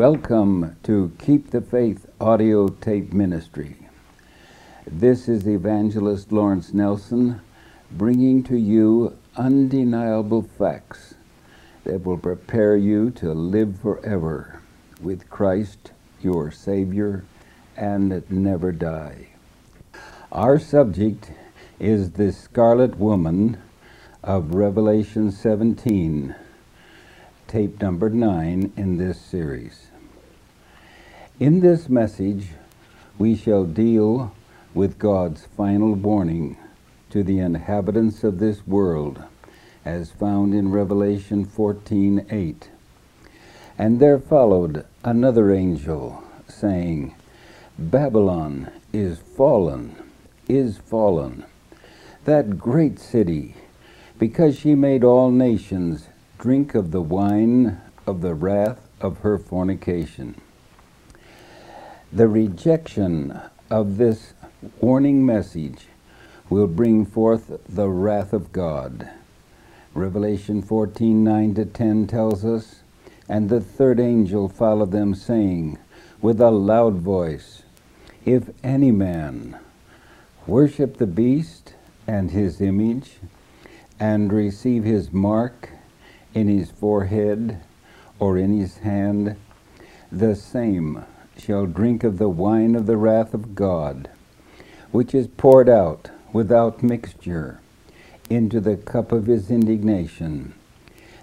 Welcome to Keep the Faith audio tape ministry. This is Evangelist Lawrence Nelson bringing to you undeniable facts that will prepare you to live forever with Christ, your Savior, and never die. Our subject is the Scarlet Woman of Revelation 17 tape number nine in this series. In this message, we shall deal with God's final warning to the inhabitants of this world, as found in Revelation 14:8. And there followed another angel, saying, Babylon is fallen, is fallen, that great city, because she made all nations drink of the wine of the wrath of her fornication. The rejection of this warning message will bring forth the wrath of God. Revelation 14 9 to 10 tells us, And the third angel followed them, saying, with a loud voice, If any man worship the beast and his image, and receive his mark in his forehead or in his hand, the same shall drink of the wine of the wrath of God, which is poured out without mixture into the cup of his indignation.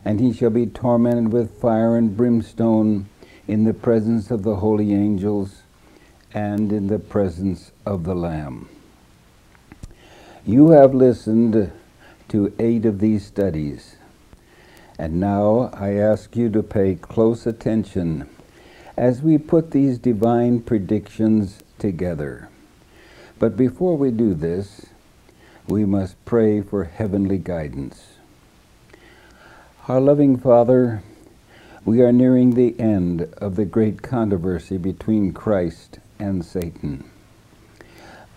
And he shall be tormented with fire and brimstone in the presence of the holy angels and in the presence of the Lamb. You have listened to eight of these studies. And now I ask you to pay close attention as we put these divine predictions together. But before we do this, we must pray for heavenly guidance. Our loving Father, we are nearing the end of the great controversy between Christ and Satan.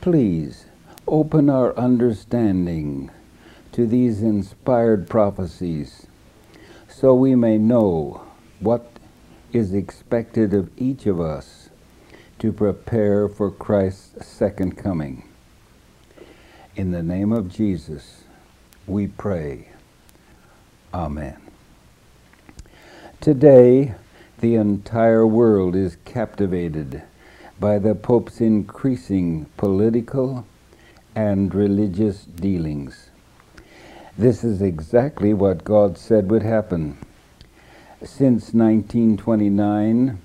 Please open our understanding to these inspired prophecies so we may know what is expected of each of us to prepare for Christ's second coming. In the name of Jesus, we pray. Amen. Today, the entire world is captivated by the Pope's increasing political and religious dealings. This is exactly what God said would happen. Since 1929,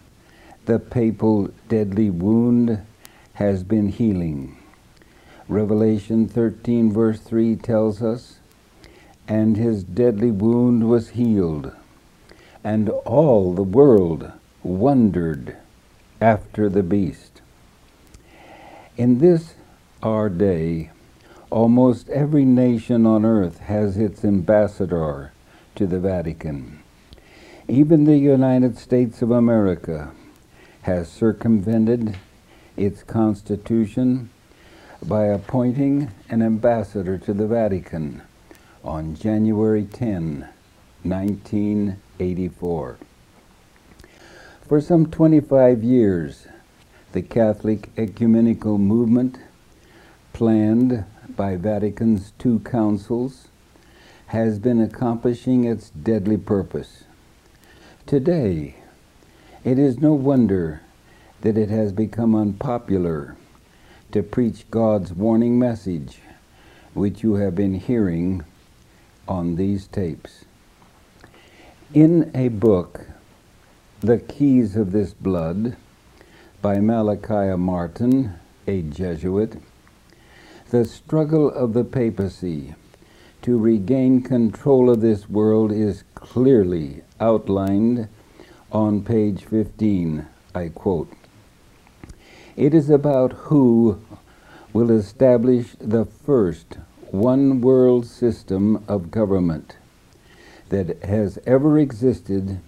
the papal deadly wound has been healing. Revelation 13, verse 3 tells us, And his deadly wound was healed, and all the world wondered after the beast. In this our day, Almost every nation on earth has its ambassador to the Vatican. Even the United States of America has circumvented its constitution by appointing an ambassador to the Vatican on January 10, 1984. For some 25 years, the Catholic ecumenical movement planned by Vatican's two councils has been accomplishing its deadly purpose. Today, it is no wonder that it has become unpopular to preach God's warning message, which you have been hearing on these tapes. In a book, The Keys of This Blood, by Malachi Martin, a Jesuit, the struggle of the papacy to regain control of this world is clearly outlined on page 15. I quote It is about who will establish the first one world system of government that has ever existed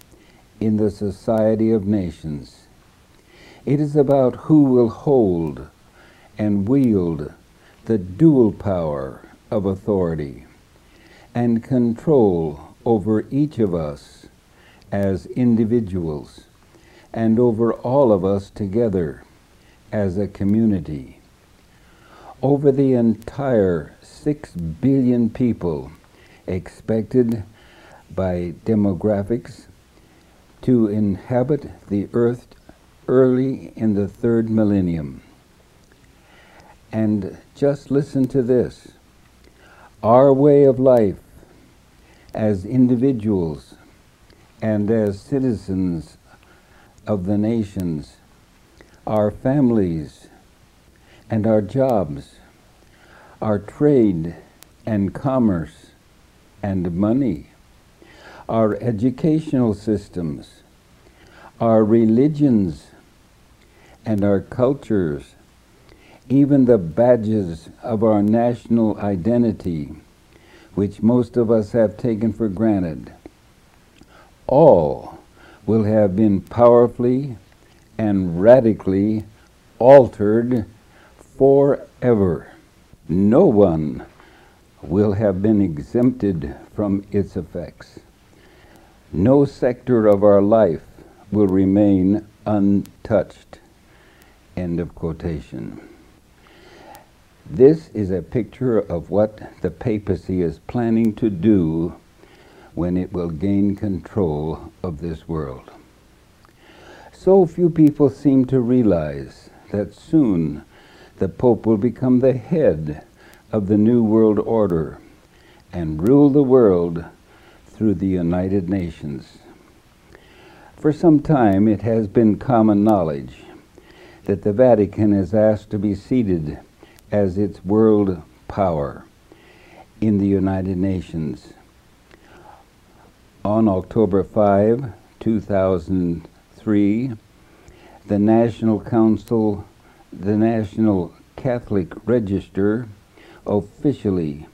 in the society of nations. It is about who will hold and wield the dual power of authority and control over each of us as individuals and over all of us together as a community. Over the entire 6 billion people expected by demographics to inhabit the earth early in the third millennium. And just listen to this our way of life as individuals and as citizens of the nations, our families and our jobs, our trade and commerce and money, our educational systems, our religions and our cultures, even the badges of our national identity, which most of us have taken for granted, all will have been powerfully and radically altered forever. No one will have been exempted from its effects. No sector of our life will remain untouched. End of quotation. This is a picture of what the papacy is planning to do when it will gain control of this world. So few people seem to realize that soon the Pope will become the head of the New World Order and rule the world through the United Nations. For some time, it has been common knowledge that the Vatican is asked to be seated as its world power in the United Nations on October 5, 2003, the National Council, the National Catholic Register, officially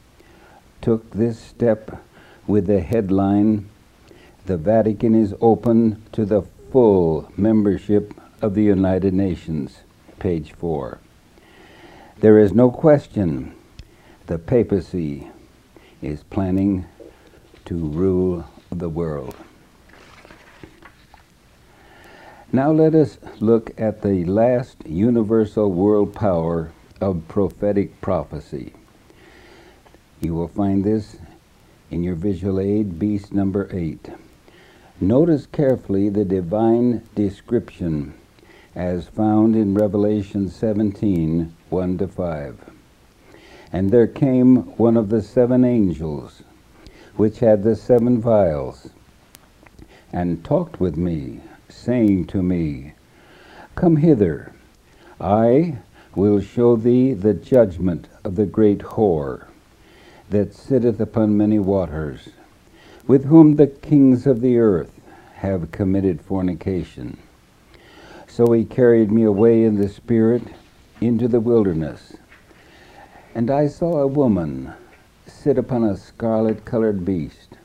took this step with the headline The Vatican is open to the full membership of the United Nations, page 4. There is no question the papacy is planning to rule the world. Now let us look at the last universal world power of prophetic prophecy. You will find this in your visual aid, beast number 8. Notice carefully the divine description as found in Revelation 17 1 to 5. And there came one of the seven angels which had the seven vials, and talked with me, saying to me, Come hither, I will show thee the judgment of the great whore that sitteth upon many waters, with whom the kings of the earth have committed fornication. So he carried me away in the Spirit into the wilderness. And I saw a woman sit upon a scarlet colored beast,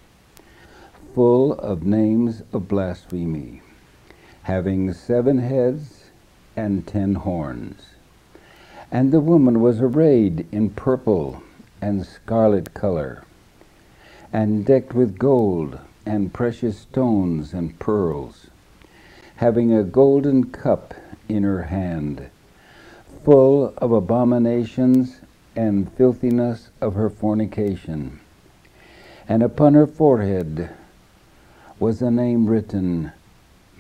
full of names of blasphemy, having seven heads and ten horns. And the woman was arrayed in purple and scarlet color, and decked with gold and precious stones and pearls, having a golden cup in her hand, full of abominations and filthiness of her fornication. And upon her forehead was a name written,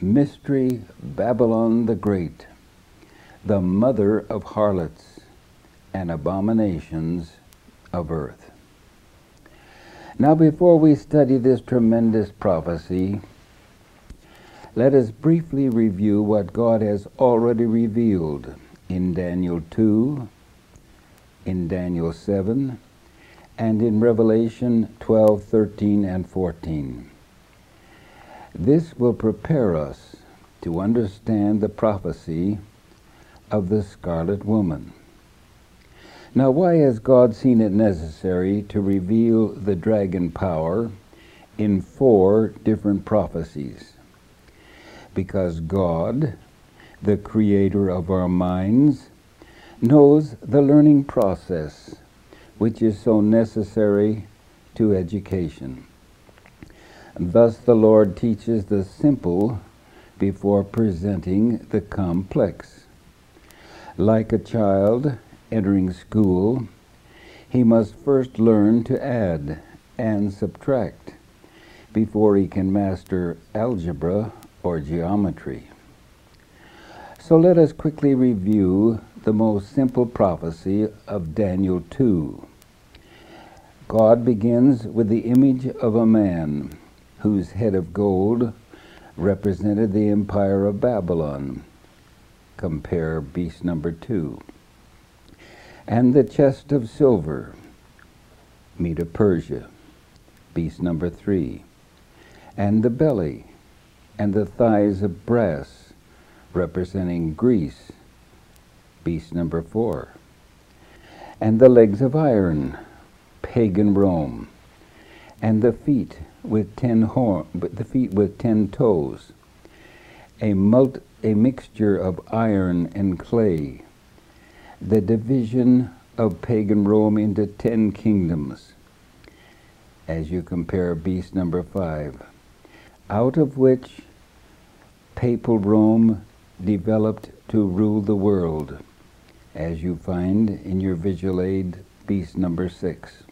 Mystery Babylon the Great, the mother of harlots and abominations of earth. Now, before we study this tremendous prophecy, let us briefly review what God has already revealed in Daniel 2, in Daniel 7 and in Revelation 12, 13, and 14. This will prepare us to understand the prophecy of the scarlet woman. Now, why has God seen it necessary to reveal the dragon power in four different prophecies? Because God, the creator of our minds, knows the learning process, which is so necessary to education. Thus, the Lord teaches the simple before presenting the complex. Like a child entering school, he must first learn to add and subtract before he can master algebra or geometry. So let us quickly review the most simple prophecy of Daniel 2. God begins with the image of a man whose head of gold represented the empire of Babylon. Compare beast number 2. And the chest of silver, Medo Persia, beast number 3. And the belly, and the thighs of brass, representing Greece, beast number four. And the legs of iron, pagan Rome. And the feet with ten horn, the feet with ten toes. A, mult, a mixture of iron and clay. The division of pagan Rome into ten kingdoms. As you compare beast number five, out of which papal Rome developed to rule the world, as you find in your visual aid, beast number six.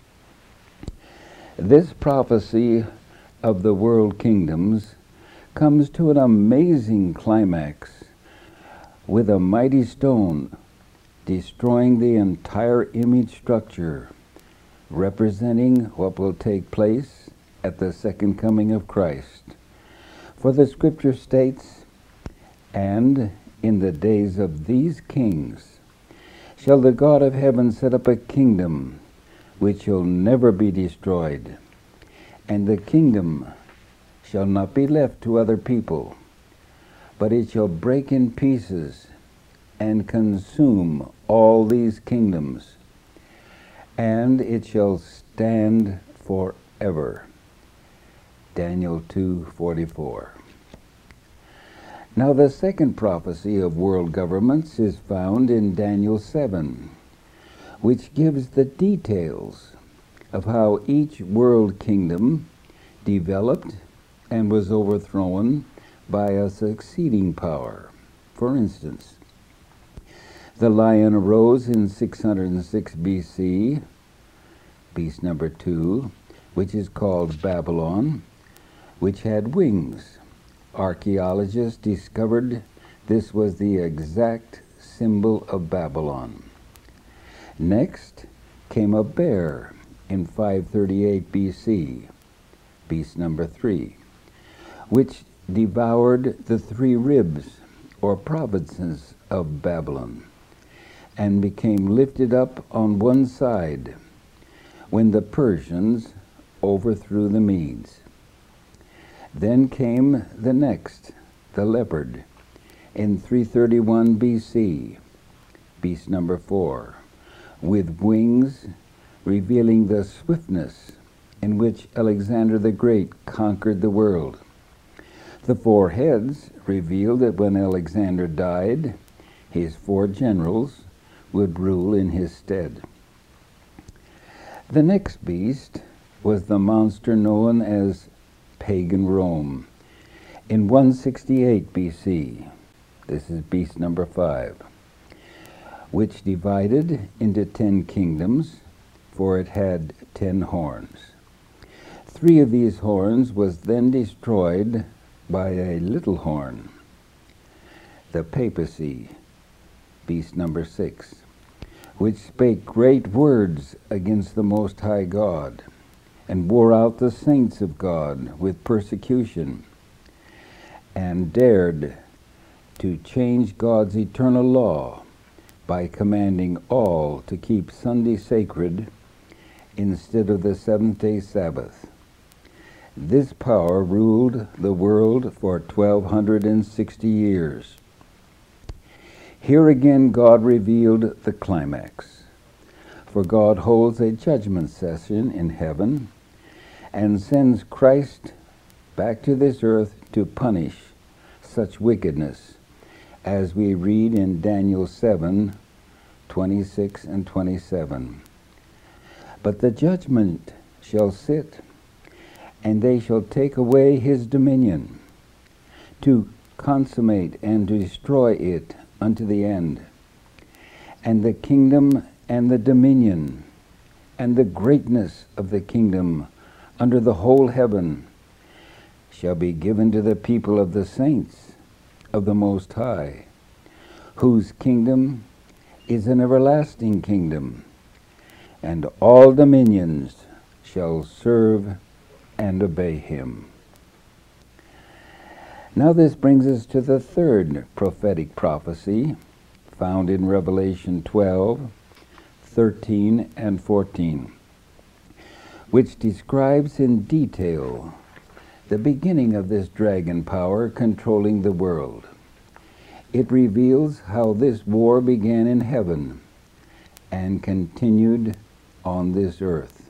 This prophecy of the world kingdoms comes to an amazing climax with a mighty stone destroying the entire image structure, representing what will take place at the second coming of Christ. For the scripture states, and in the days of these kings shall the God of heaven set up a kingdom which shall never be destroyed, and the kingdom shall not be left to other people, but it shall break in pieces and consume all these kingdoms, and it shall stand forever. Daniel 2:44 now, the second prophecy of world governments is found in Daniel 7, which gives the details of how each world kingdom developed and was overthrown by a succeeding power. For instance, the lion arose in 606 BC, beast number two, which is called Babylon, which had wings archaeologists discovered this was the exact symbol of Babylon. Next came a bear in 538 BC, beast number three, which devoured the three ribs or provinces of Babylon and became lifted up on one side when the Persians overthrew the Medes. Then came the next, the leopard, in 331 BC, beast number four, with wings revealing the swiftness in which Alexander the Great conquered the world. The four heads reveal that when Alexander died, his four generals would rule in his stead. The next beast was the monster known as pagan Rome. In 168 BC, this is beast number five, which divided into ten kingdoms, for it had ten horns. Three of these horns was then destroyed by a little horn, the papacy, beast number six, which spake great words against the Most High God and wore out the saints of God with persecution, and dared to change God's eternal law by commanding all to keep Sunday sacred instead of the seventh day Sabbath. This power ruled the world for 1260 years. Here again, God revealed the climax. For God holds a judgment session in heaven and sends Christ back to this earth to punish such wickedness, as we read in Daniel 7 26 and 27. But the judgment shall sit, and they shall take away his dominion, to consummate and destroy it unto the end. And the kingdom and the dominion and the greatness of the kingdom under the whole heaven shall be given to the people of the saints of the Most High, whose kingdom is an everlasting kingdom, and all dominions shall serve and obey him. Now, this brings us to the third prophetic prophecy found in Revelation 12, 13, and 14, which describes in detail the beginning of this dragon power controlling the world. It reveals how this war began in heaven and continued on this earth.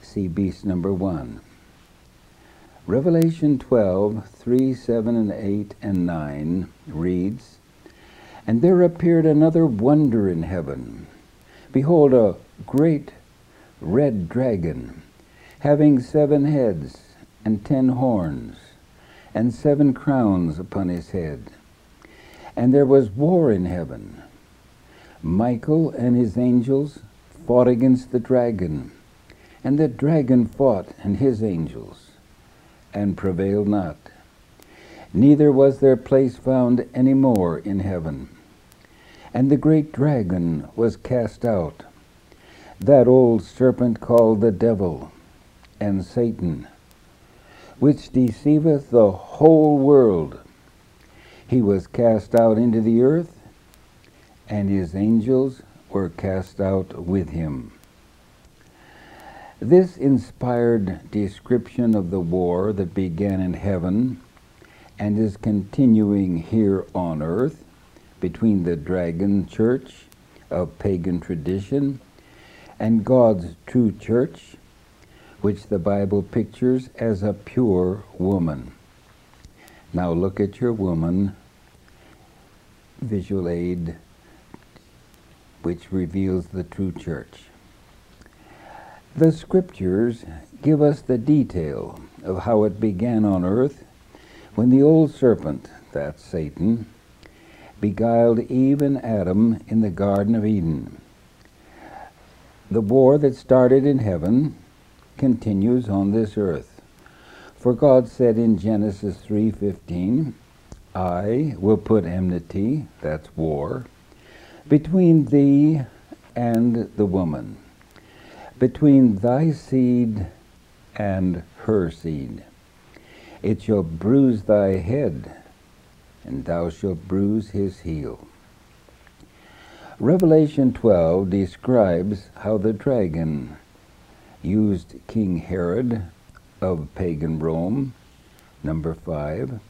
See beast number one. Revelation 12, 3, 7, and 8, and 9 reads, And there appeared another wonder in heaven. Behold, a great red dragon, having seven heads and ten horns, and seven crowns upon his head. And there was war in heaven. Michael and his angels fought against the dragon, and the dragon fought and his angels and prevailed not. Neither was their place found any more in heaven. And the great dragon was cast out, that old serpent called the devil and Satan, which deceiveth the whole world. He was cast out into the earth, and his angels were cast out with him. This inspired description of the war that began in heaven and is continuing here on earth between the dragon church of pagan tradition and God's true church, which the Bible pictures as a pure woman. Now look at your woman visual aid, which reveals the true church. The scriptures give us the detail of how it began on earth when the old serpent, that's Satan, beguiled Eve and Adam in the Garden of Eden. The war that started in heaven continues on this earth. For God said in Genesis 3:15, I will put enmity, that's war, between thee and the woman between thy seed and her seed. It shall bruise thy head, and thou shalt bruise his heel. Revelation 12 describes how the dragon used King Herod of pagan Rome, number 5,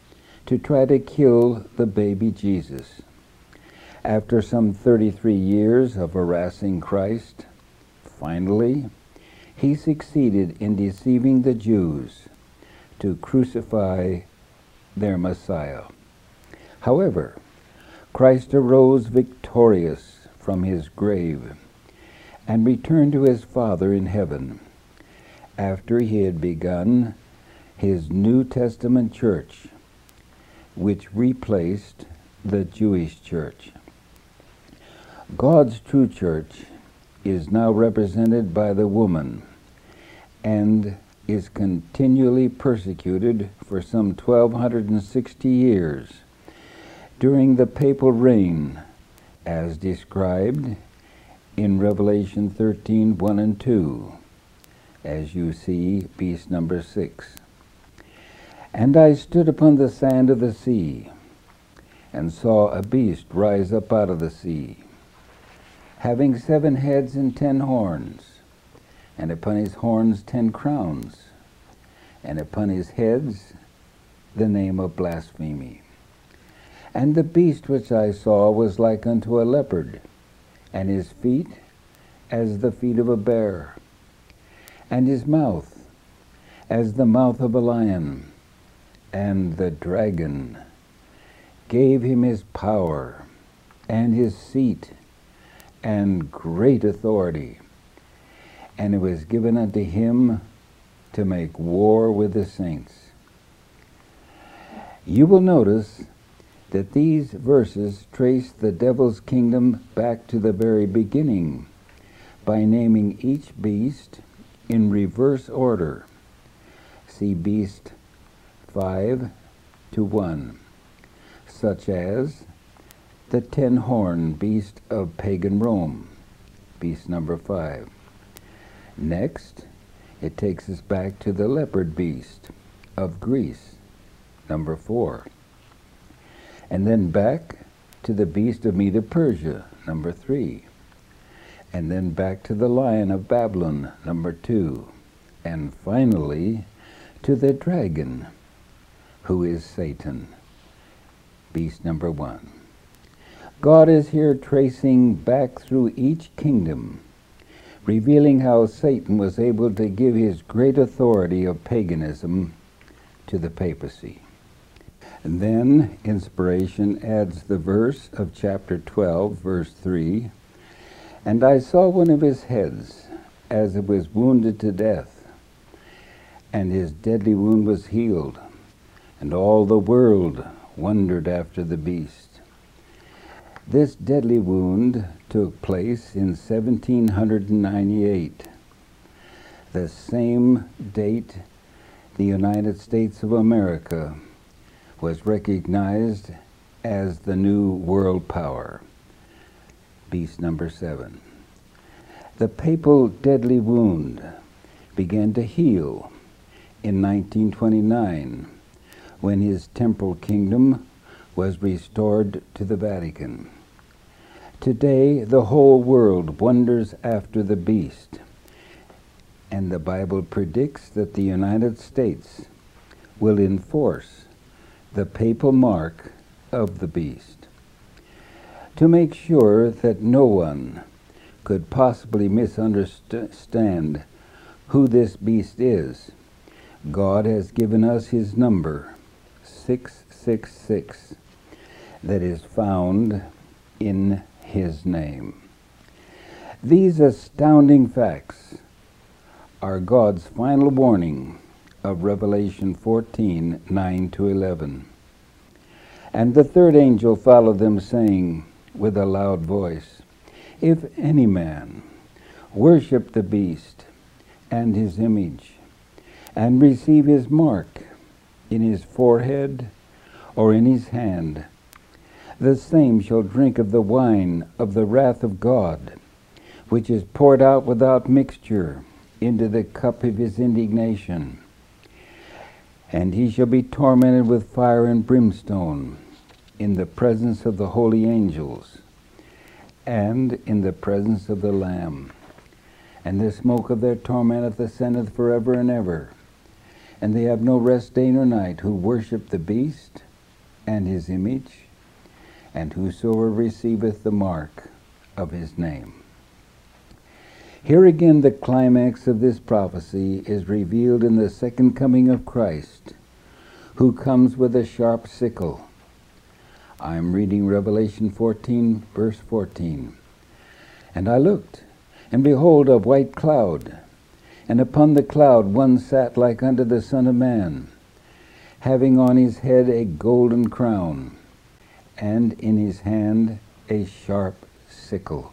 to try to kill the baby Jesus. After some 33 years of harassing Christ, Finally, he succeeded in deceiving the Jews to crucify their Messiah. However, Christ arose victorious from his grave and returned to his Father in heaven after he had begun his New Testament church, which replaced the Jewish church. God's true church is now represented by the woman and is continually persecuted for some 1260 years during the papal reign as described in Revelation 13 1 and 2, as you see, beast number 6. And I stood upon the sand of the sea, and saw a beast rise up out of the sea having seven heads and ten horns, and upon his horns ten crowns, and upon his heads the name of blasphemy. And the beast which I saw was like unto a leopard, and his feet as the feet of a bear, and his mouth as the mouth of a lion. And the dragon gave him his power and his seat and great authority. And it was given unto him to make war with the saints. You will notice that these verses trace the devil's kingdom back to the very beginning by naming each beast in reverse order. See beast 5 to 1, such as the ten horn beast of pagan Rome, beast number 5. Next, it takes us back to the leopard beast of Greece, number 4. And then back to the beast of Medo Persia, number 3. And then back to the lion of Babylon, number 2. And finally, to the dragon, who is Satan, beast number 1. God is here tracing back through each kingdom, revealing how Satan was able to give his great authority of paganism to the papacy. And then inspiration adds the verse of chapter 12, verse 3 And I saw one of his heads as it was wounded to death, and his deadly wound was healed, and all the world wondered after the beast. This deadly wound took place in 1798, the same date the United States of America was recognized as the new world power. Beast number seven. The papal deadly wound began to heal in 1929 when his temporal kingdom was restored to the Vatican. Today, the whole world wonders after the beast, and the Bible predicts that the United States will enforce the papal mark of the beast. To make sure that no one could possibly misunderstand who this beast is, God has given us his number, 666 that is found in his name. These astounding facts are God's final warning of Revelation 14 9 to 11. And the third angel followed them, saying with a loud voice, If any man worship the beast and his image, and receive his mark in his forehead or in his hand, the same shall drink of the wine of the wrath of God, which is poured out without mixture into the cup of his indignation. And he shall be tormented with fire and brimstone in the presence of the holy angels and in the presence of the Lamb. And the smoke of their torment ascendeth forever and ever. And they have no rest day nor night who worship the beast and his image and whosoever receiveth the mark of his name. Here again, the climax of this prophecy is revealed in the second coming of Christ, who comes with a sharp sickle. I am reading Revelation 14, verse 14. And I looked, and behold, a white cloud, and upon the cloud one sat like unto the Son of Man, having on his head a golden crown and in his hand a sharp sickle.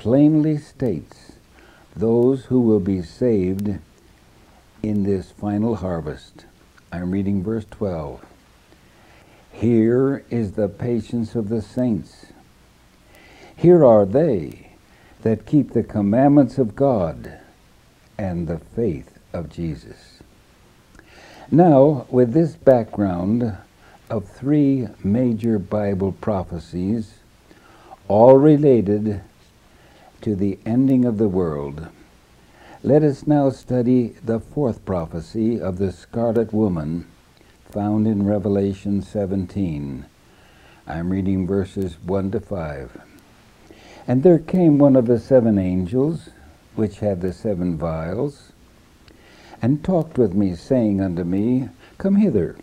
plainly states those who will be saved in this final harvest. I'm reading verse 12. Here is the patience of the saints. Here are they that keep the commandments of God and the faith of Jesus. Now, with this background, of three major Bible prophecies, all related to the ending of the world. Let us now study the fourth prophecy of the scarlet woman found in Revelation 17. I'm reading verses 1 to 5. And there came one of the seven angels, which had the seven vials, and talked with me, saying unto me, Come hither.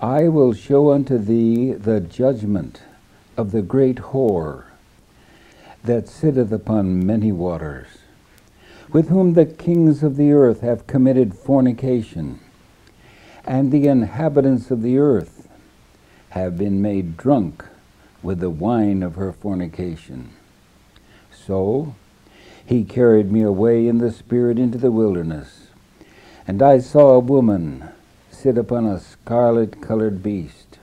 I will show unto thee the judgment of the great whore that sitteth upon many waters, with whom the kings of the earth have committed fornication, and the inhabitants of the earth have been made drunk with the wine of her fornication. So he carried me away in the Spirit into the wilderness, and I saw a woman sit upon a scarlet colored beast,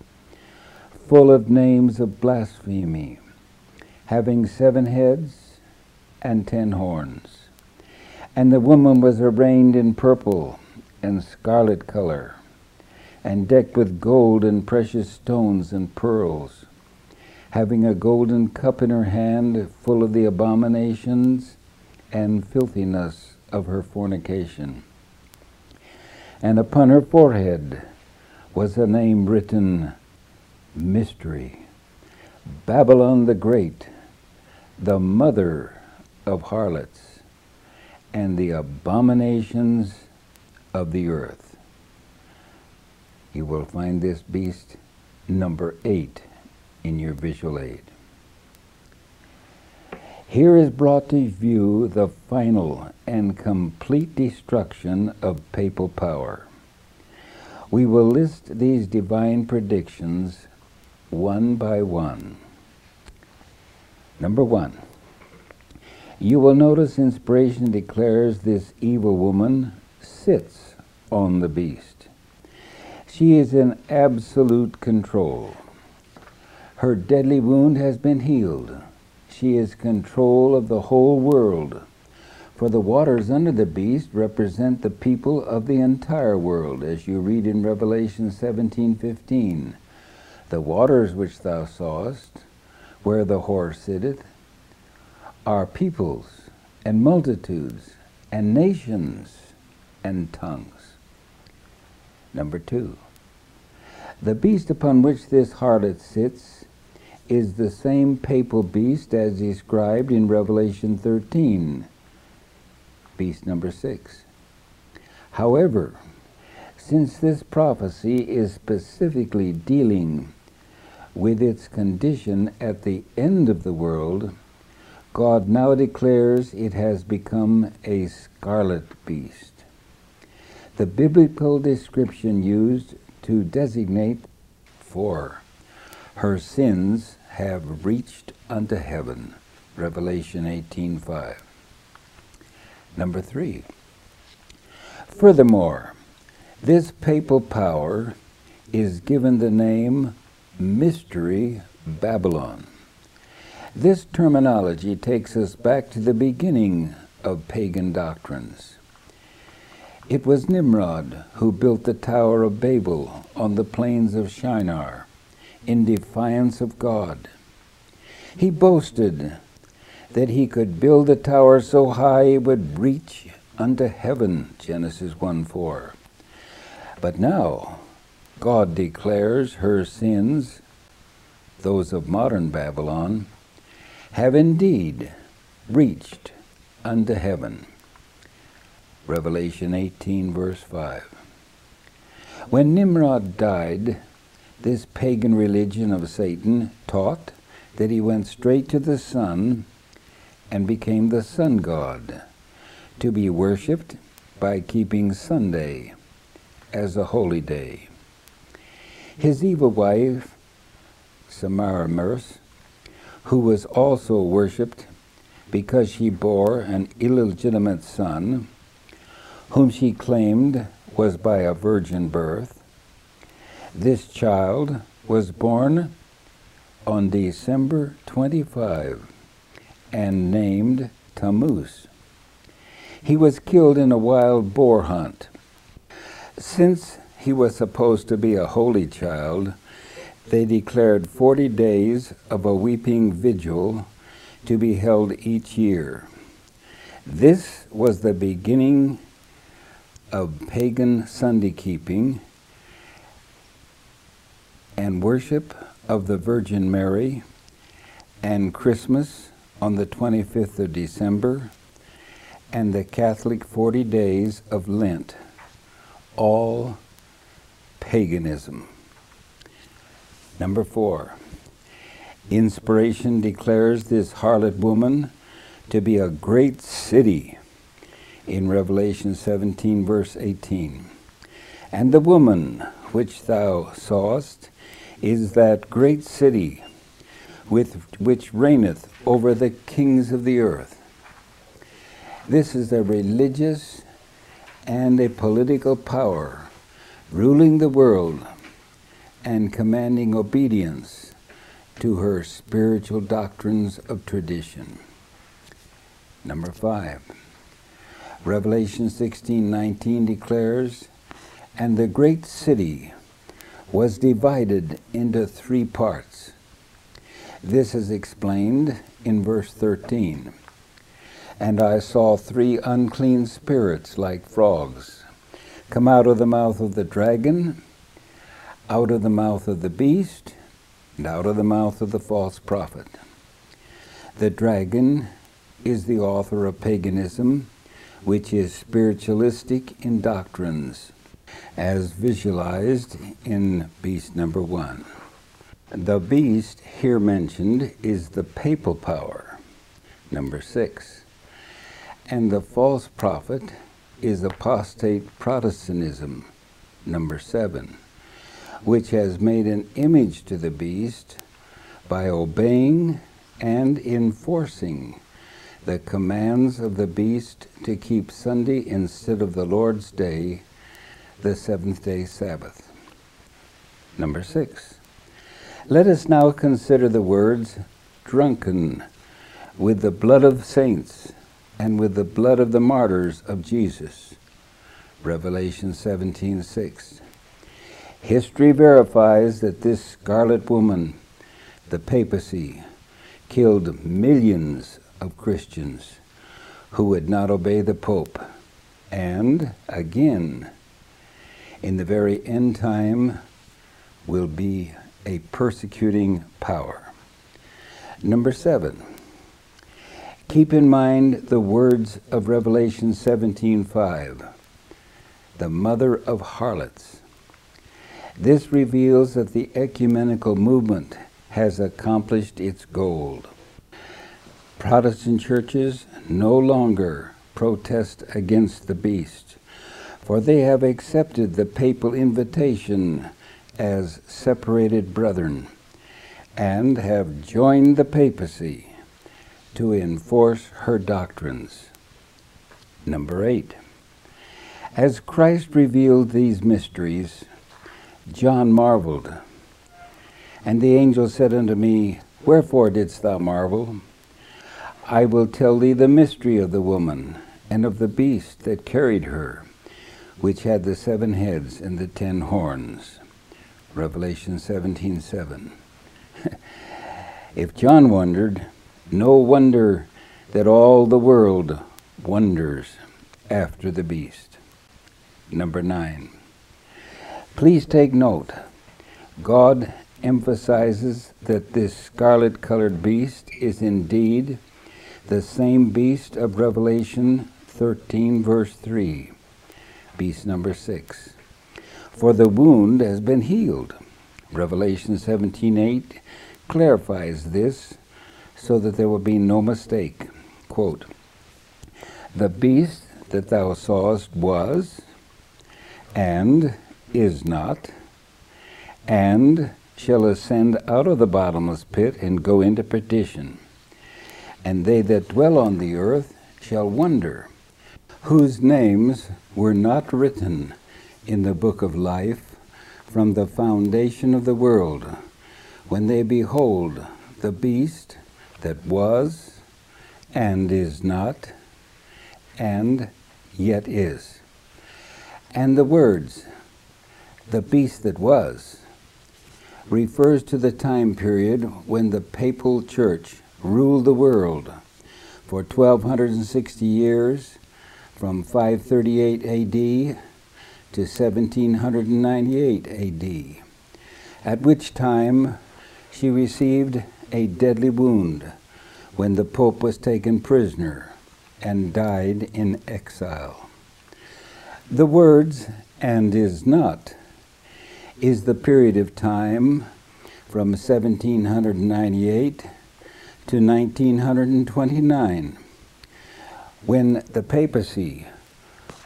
full of names of blasphemy, having seven heads and ten horns. And the woman was arrayed in purple and scarlet color, and decked with gold and precious stones and pearls having a golden cup in her hand full of the abominations and filthiness of her fornication. And upon her forehead was a name written Mystery, Babylon the Great, the mother of harlots, and the abominations of the earth. You will find this beast number eight in your visual aid. Here is brought to view the final and complete destruction of papal power. We will list these divine predictions one by one. Number one, you will notice inspiration declares this evil woman sits on the beast. She is in absolute control. Her deadly wound has been healed. She is control of the whole world. For the waters under the beast represent the people of the entire world, as you read in Revelation 17:15. The waters which thou sawest, where the horse sitteth, are peoples and multitudes and nations and tongues. Number two, the beast upon which this harlot sits is the same papal beast as described in Revelation 13, beast number 6. However, since this prophecy is specifically dealing with its condition at the end of the world, God now declares it has become a scarlet beast. The biblical description used to designate for her sins have reached unto heaven. Revelation 18:5. Number 3. Furthermore, this papal power is given the name Mystery Babylon. This terminology takes us back to the beginning of pagan doctrines. It was Nimrod who built the Tower of Babel on the plains of Shinar in defiance of God. He boasted that he could build a tower so high it would reach unto heaven, Genesis 1 4. But now, God declares her sins, those of modern Babylon, have indeed reached unto heaven. Revelation 18, verse 5. When Nimrod died, this pagan religion of Satan taught that he went straight to the sun and became the sun god, to be worshipped by keeping Sunday as a holy day. His evil wife, Semiramis, who was also worshipped because she bore an illegitimate son, whom she claimed was by a virgin birth, this child was born on December 25 and named Tammuz. He was killed in a wild boar hunt. Since he was supposed to be a holy child, they declared 40 days of a weeping vigil to be held each year. This was the beginning of pagan Sunday keeping and worship of the Virgin Mary, and Christmas on the 25th of December, and the Catholic 40 days of Lent, all paganism. Number four, inspiration declares this harlot woman to be a great city in Revelation 17, verse 18. And the woman which thou sawest is that great city with which reigneth over the kings of the earth. This is a religious and a political power ruling the world and commanding obedience to her spiritual doctrines of tradition. Number five. Revelation 16:19 declares, "And the great city was divided into three parts." This is explained in verse 13. And I saw three unclean spirits like frogs come out of the mouth of the dragon, out of the mouth of the beast, and out of the mouth of the false prophet. The dragon is the author of paganism which is spiritualistic in doctrines, as visualized in beast number one. The beast here mentioned is the papal power, number six. And the false prophet is apostate Protestantism, number seven, which has made an image to the beast by obeying and enforcing the commands of the beast to keep Sunday instead of the Lord's day, the seventh day Sabbath. Number six. Let us now consider the words drunken with the blood of saints and with the blood of the martyrs of Jesus. Revelation 17:6. History verifies that this scarlet woman, the papacy, killed millions of Christians who would not obey the Pope. And again, in the very end time, will be a persecuting power. Number seven, keep in mind the words of Revelation 17:5, the mother of harlots. This reveals that the ecumenical movement has accomplished its goal. Protestant churches no longer protest against the beast, for they have accepted the papal invitation as separated brethren and have joined the papacy to enforce her doctrines. Number eight. As Christ revealed these mysteries, John marveled. And the angel said unto me, Wherefore didst thou marvel? I will tell thee the mystery of the woman and of the beast that carried her, which had the seven heads and the ten horns. Revelation 17 7. if John wondered, no wonder that all the world wonders after the beast. Number nine. Please take note. God emphasizes that this scarlet colored beast is indeed the same beast of Revelation 13, verse 3, beast number 6. For the wound has been healed. Revelation 17:8 clarifies this so that there will be no mistake. Quote, the beast that thou sawest was, and is not, and shall ascend out of the bottomless pit and go into perdition and they that dwell on the earth shall wonder, whose names were not written in the book of life from the foundation of the world, when they behold the beast that was, and is not, and yet is. And the words, the beast that was, refers to the time period when the papal church ruled the world for 1260 years from 538 AD to 1798 AD. at which time she received a deadly wound when the Pope was taken prisoner and died in exile. The words, and is not, is the period of time from 1798 to 1929, when the papacy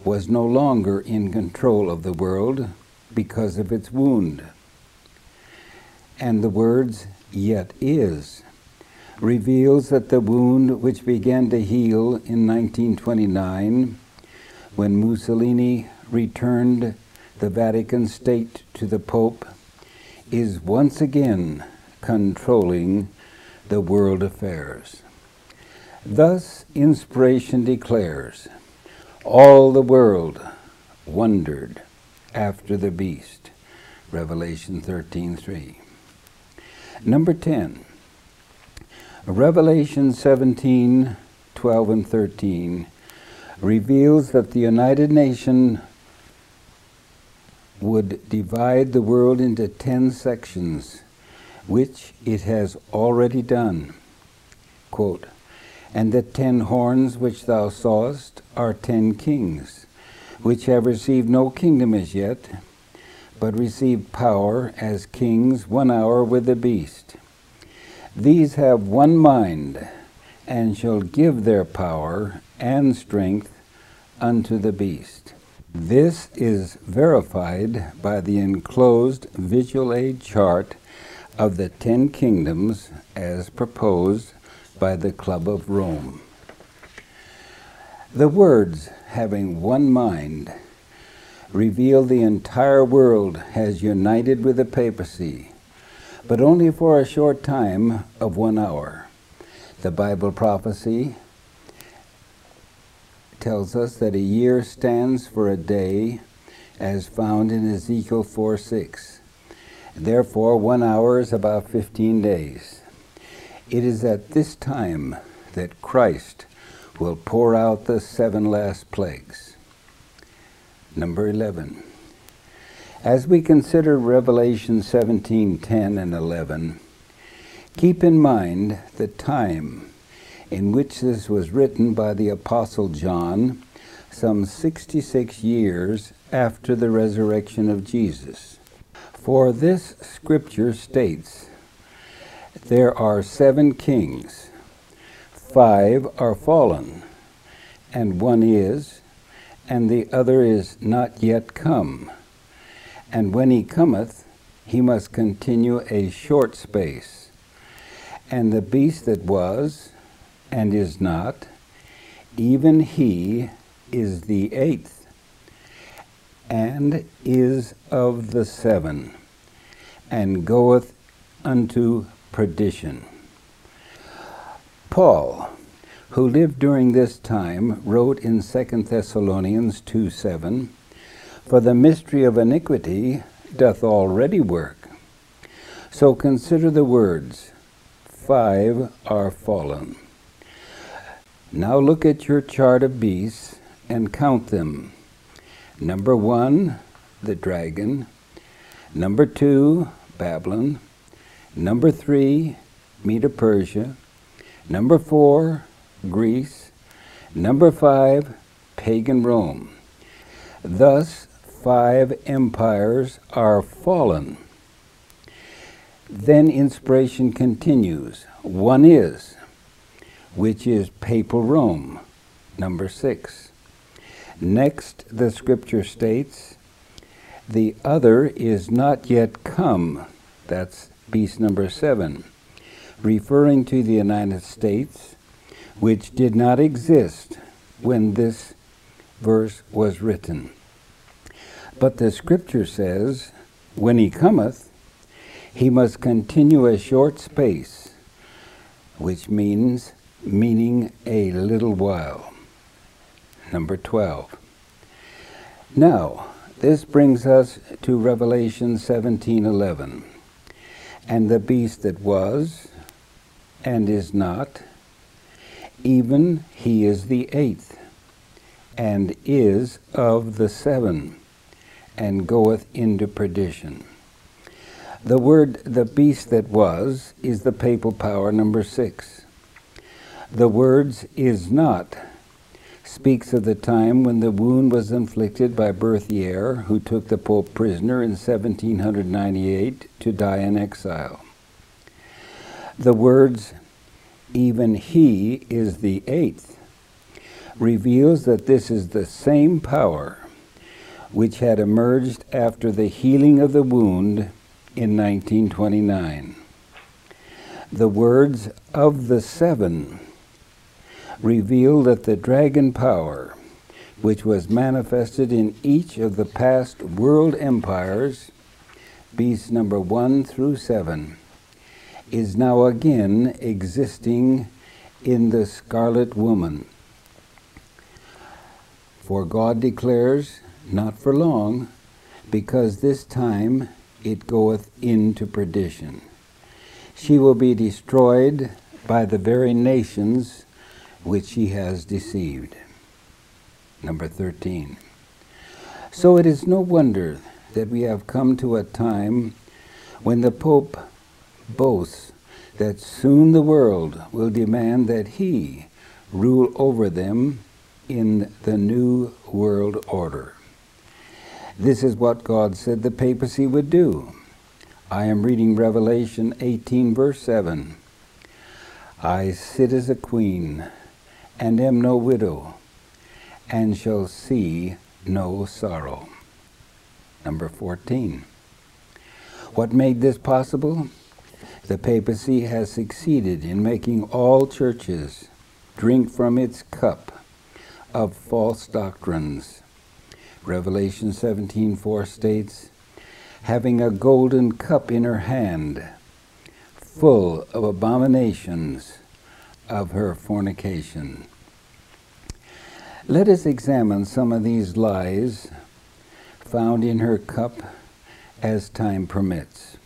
was no longer in control of the world because of its wound. And the words, yet is, reveals that the wound which began to heal in 1929 when Mussolini returned the Vatican State to the Pope is once again controlling the world affairs. Thus, inspiration declares all the world wondered after the beast. Revelation 13:3. Number 10. Revelation 17, 12 and 13 reveals that the United Nation would divide the world into 10 sections, which it has already done. Quote, and the ten horns which thou sawest are ten kings, which have received no kingdom as yet, but received power as kings one hour with the beast. These have one mind, and shall give their power and strength unto the beast. This is verified by the enclosed visual aid chart of the Ten Kingdoms as proposed by the Club of Rome. The words, having one mind, reveal the entire world has united with the papacy, but only for a short time of one hour. The Bible prophecy tells us that a year stands for a day, as found in Ezekiel 4 6. Therefore, one hour is about 15 days. It is at this time that Christ will pour out the seven last plagues. Number 11. As we consider Revelation 17 10 and 11, keep in mind the time in which this was written by the Apostle John some 66 years after the resurrection of Jesus. For this scripture states there are seven kings, five are fallen, and one is, and the other is not yet come. And when he cometh, he must continue a short space. And the beast that was, and is not, even he is the eighth, and is of the seven, and goeth unto perdition. Paul, who lived during this time, wrote in 2 Thessalonians 2 7, For the mystery of iniquity doth already work. So consider the words, five are fallen. Now look at your chart of beasts and count them. Number one, the dragon. Number two, Babylon. Number three, Medo Persia. Number four, Greece. Number five, pagan Rome. Thus, five empires are fallen. Then inspiration continues. One is which is papal Rome, number six. Next, the scripture states, the other is not yet come, that's beast number seven, referring to the United States, which did not exist when this verse was written. But the scripture says, when he cometh, he must continue a short space, which means meaning a little while. Number 12. Now, this brings us to Revelation 17:11. And the beast that was and is not, even he is the eighth, and is of the seven, and goeth into perdition. The word the beast that was is the papal power number six. The words is not speaks of the time when the wound was inflicted by Berthier, who took the Pope prisoner in 1798 to die in exile. The words, even he is the eighth, reveals that this is the same power which had emerged after the healing of the wound in 1929. The words of the seven reveal that the dragon power, which was manifested in each of the past world empires, beasts number one through seven, is now again existing in the scarlet woman. For God declares, not for long, because this time it goeth into perdition. She will be destroyed by the very nations which she has deceived. Number 13. So it is no wonder that we have come to a time when the Pope boasts that soon the world will demand that he rule over them in the new world order. This is what God said the papacy would do. I am reading Revelation 18, verse 7. I sit as a queen and am no widow, and shall see no sorrow. Number 14. What made this possible? The papacy has succeeded in making all churches drink from its cup of false doctrines Revelation 17:4 states, having a golden cup in her hand, full of abominations of her fornication. Let us examine some of these lies found in her cup as time permits.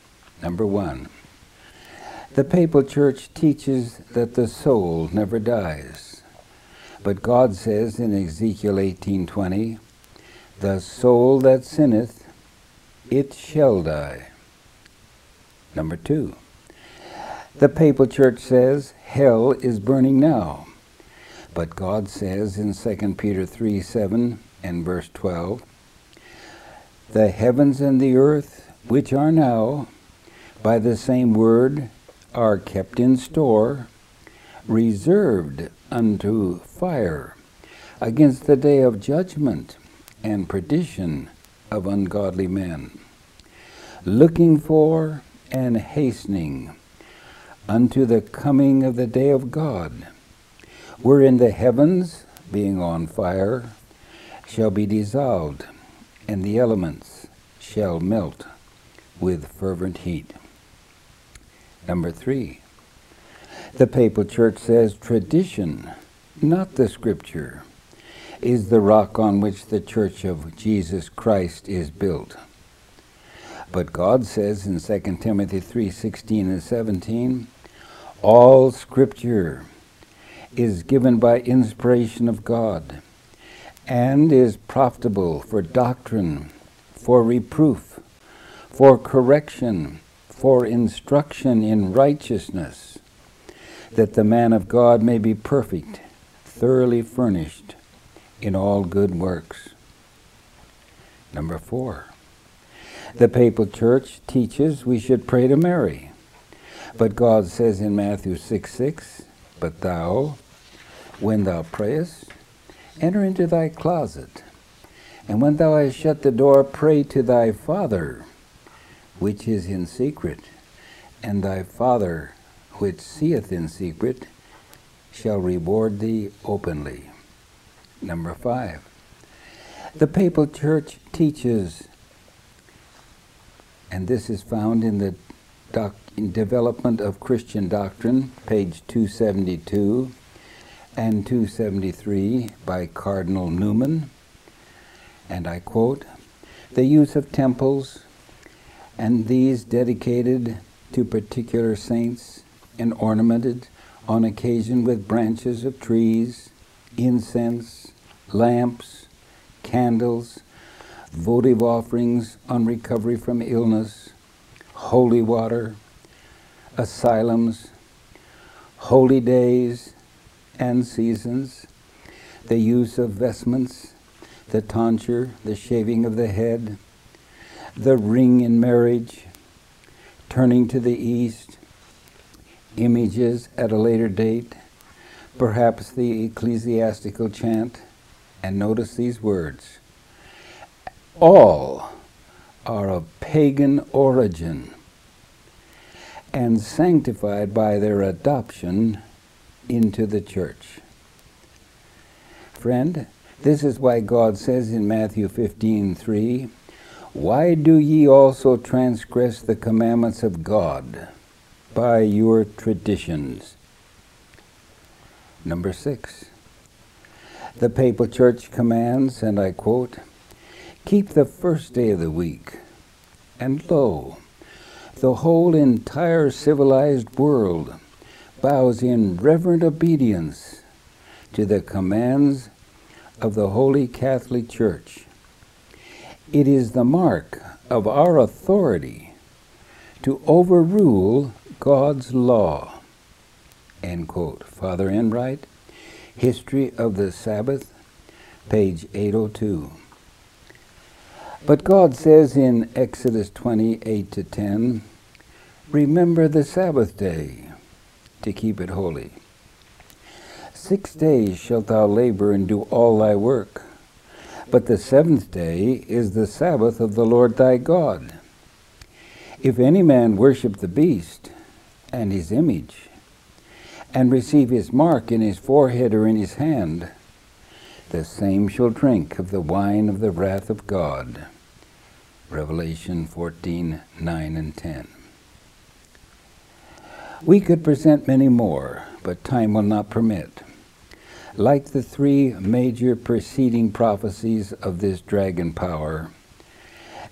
Number one, the papal church teaches that the soul never dies. But God says in Ezekiel 18:20, the soul that sinneth, it shall die. Number two, the papal church says hell is burning now. But God says in 2 Peter 3 7 and verse 12, The heavens and the earth, which are now, by the same word, are kept in store, reserved unto fire, against the day of judgment and perdition of ungodly men, looking for and hastening unto the coming of the day of God, wherein the heavens, being on fire, shall be dissolved, and the elements shall melt with fervent heat. Number three, the papal church says tradition, not the scripture is the rock on which the church of Jesus Christ is built. But God says in 2 Timothy 3:16 and 17, all scripture is given by inspiration of God and is profitable for doctrine, for reproof, for correction, for instruction in righteousness, that the man of God may be perfect, thoroughly furnished in all good works. Number four, the papal church teaches we should pray to Mary. But God says in Matthew 6 6, But thou, when thou prayest, enter into thy closet, and when thou hast shut the door, pray to thy Father, which is in secret, and thy Father, which seeth in secret, shall reward thee openly. Number five, the papal church teaches, and this is found in the doc, in Development of Christian Doctrine, page 272 and 273 by Cardinal Newman, and I quote, the use of temples and these dedicated to particular saints and ornamented on occasion with branches of trees, incense, lamps, candles, votive offerings on recovery from illness, holy water, asylums, holy days and seasons, the use of vestments, the tonsure, the shaving of the head, the ring in marriage, turning to the east, images at a later date, perhaps the ecclesiastical chant, and notice these words all are of pagan origin and sanctified by their adoption into the church. Friend, this is why God says in Matthew 15 3, Why do ye also transgress the commandments of God by your traditions? Number six. The Papal Church commands, and I quote, Keep the first day of the week, and lo, the whole entire civilized world bows in reverent obedience to the commands of the Holy Catholic Church. It is the mark of our authority to overrule God's law. End quote. Father Enright, History of the Sabbath, page 802. But God says in Exodus 28 to 10, Remember the Sabbath day to keep it holy. Six days shalt thou labor and do all thy work. But the seventh day is the Sabbath of the Lord thy God. If any man worship the beast and his image, and receive his mark in his forehead or in his hand, the same shall drink of the wine of the wrath of God. Revelation 14 9 and 10. We could present many more, but time will not permit. Like the three major preceding prophecies of this dragon power,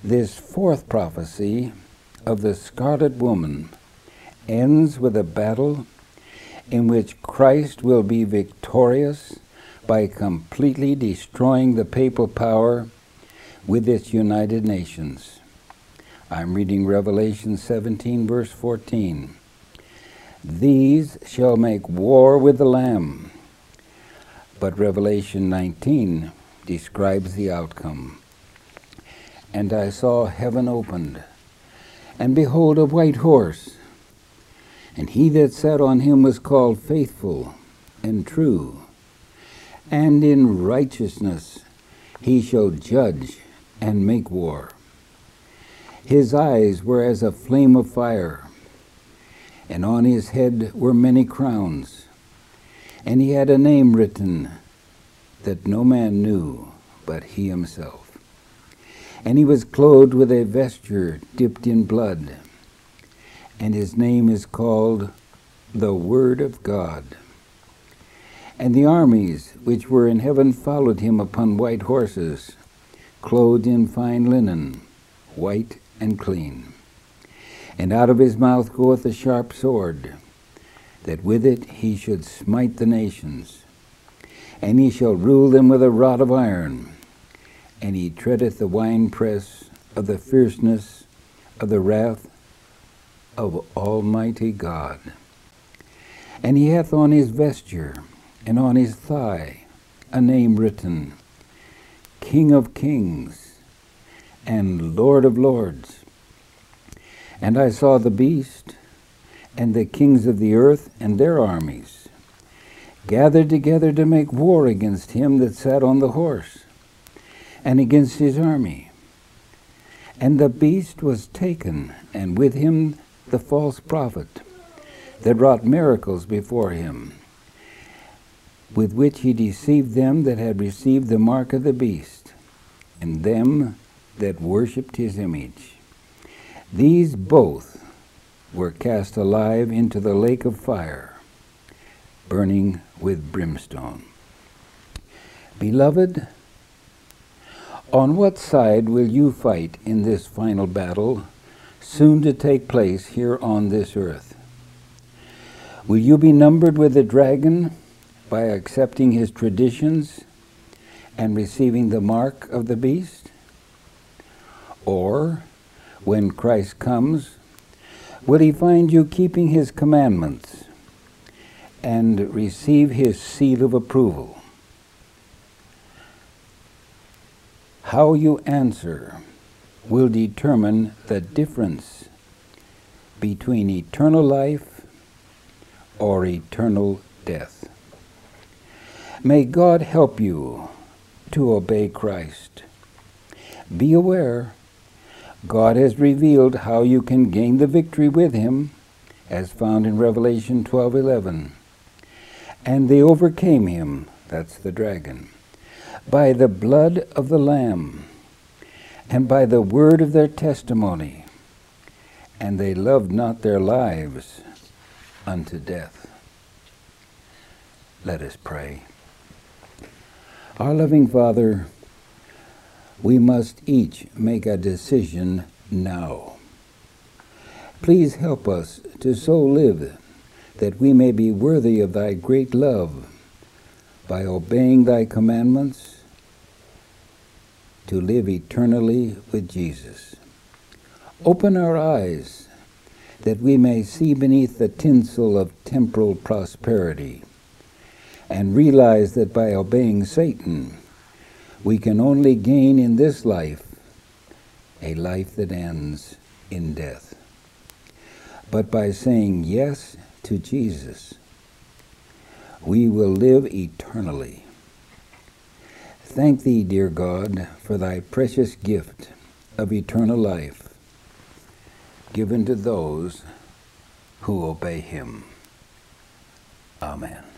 this fourth prophecy of the scarlet woman ends with a battle in which Christ will be victorious by completely destroying the papal power with its United Nations. I'm reading Revelation 17, verse 14. These shall make war with the Lamb. But Revelation 19 describes the outcome. And I saw heaven opened, and behold, a white horse. And he that sat on him was called Faithful and True, and in righteousness he shall judge and make war. His eyes were as a flame of fire, and on his head were many crowns. And he had a name written that no man knew but he himself. And he was clothed with a vesture dipped in blood, and his name is called the Word of God. And the armies which were in heaven followed him upon white horses clothed in fine linen, white and clean. And out of his mouth goeth a sharp sword, that with it he should smite the nations. And he shall rule them with a rod of iron, and he treadeth the winepress of the fierceness of the wrath of Almighty God. And he hath on his vesture and on his thigh a name written King of kings and Lord of lords. And I saw the beast and the kings of the earth and their armies gathered together to make war against him that sat on the horse and against his army. And the beast was taken, and with him the false prophet that wrought miracles before him with which he deceived them that had received the mark of the beast, and them that worshipped his image. These both were cast alive into the lake of fire, burning with brimstone. Beloved, on what side will you fight in this final battle, soon to take place here on this earth? Will you be numbered with the dragon? by accepting his traditions and receiving the mark of the beast? Or, when Christ comes, Will he find you keeping his commandments and receive his seal of approval? How you answer will determine the difference between eternal life or eternal death. May God help you to obey Christ. Be aware, God has revealed how you can gain the victory with him, as found in Revelation 12:11. And they overcame him, that's the dragon, by the blood of the lamb and by the word of their testimony, and they loved not their lives unto death. Let us pray. Our loving Father, we must each make a decision now. Please help us to so live that we may be worthy of thy great love by obeying thy commandments to live eternally with Jesus. Open our eyes that we may see beneath the tinsel of temporal prosperity and realize that by obeying Satan, we can only gain in this life a life that ends in death. But by saying yes to Jesus, we will live eternally. Thank thee, dear God, for thy precious gift of eternal life given to those who obey him. Amen.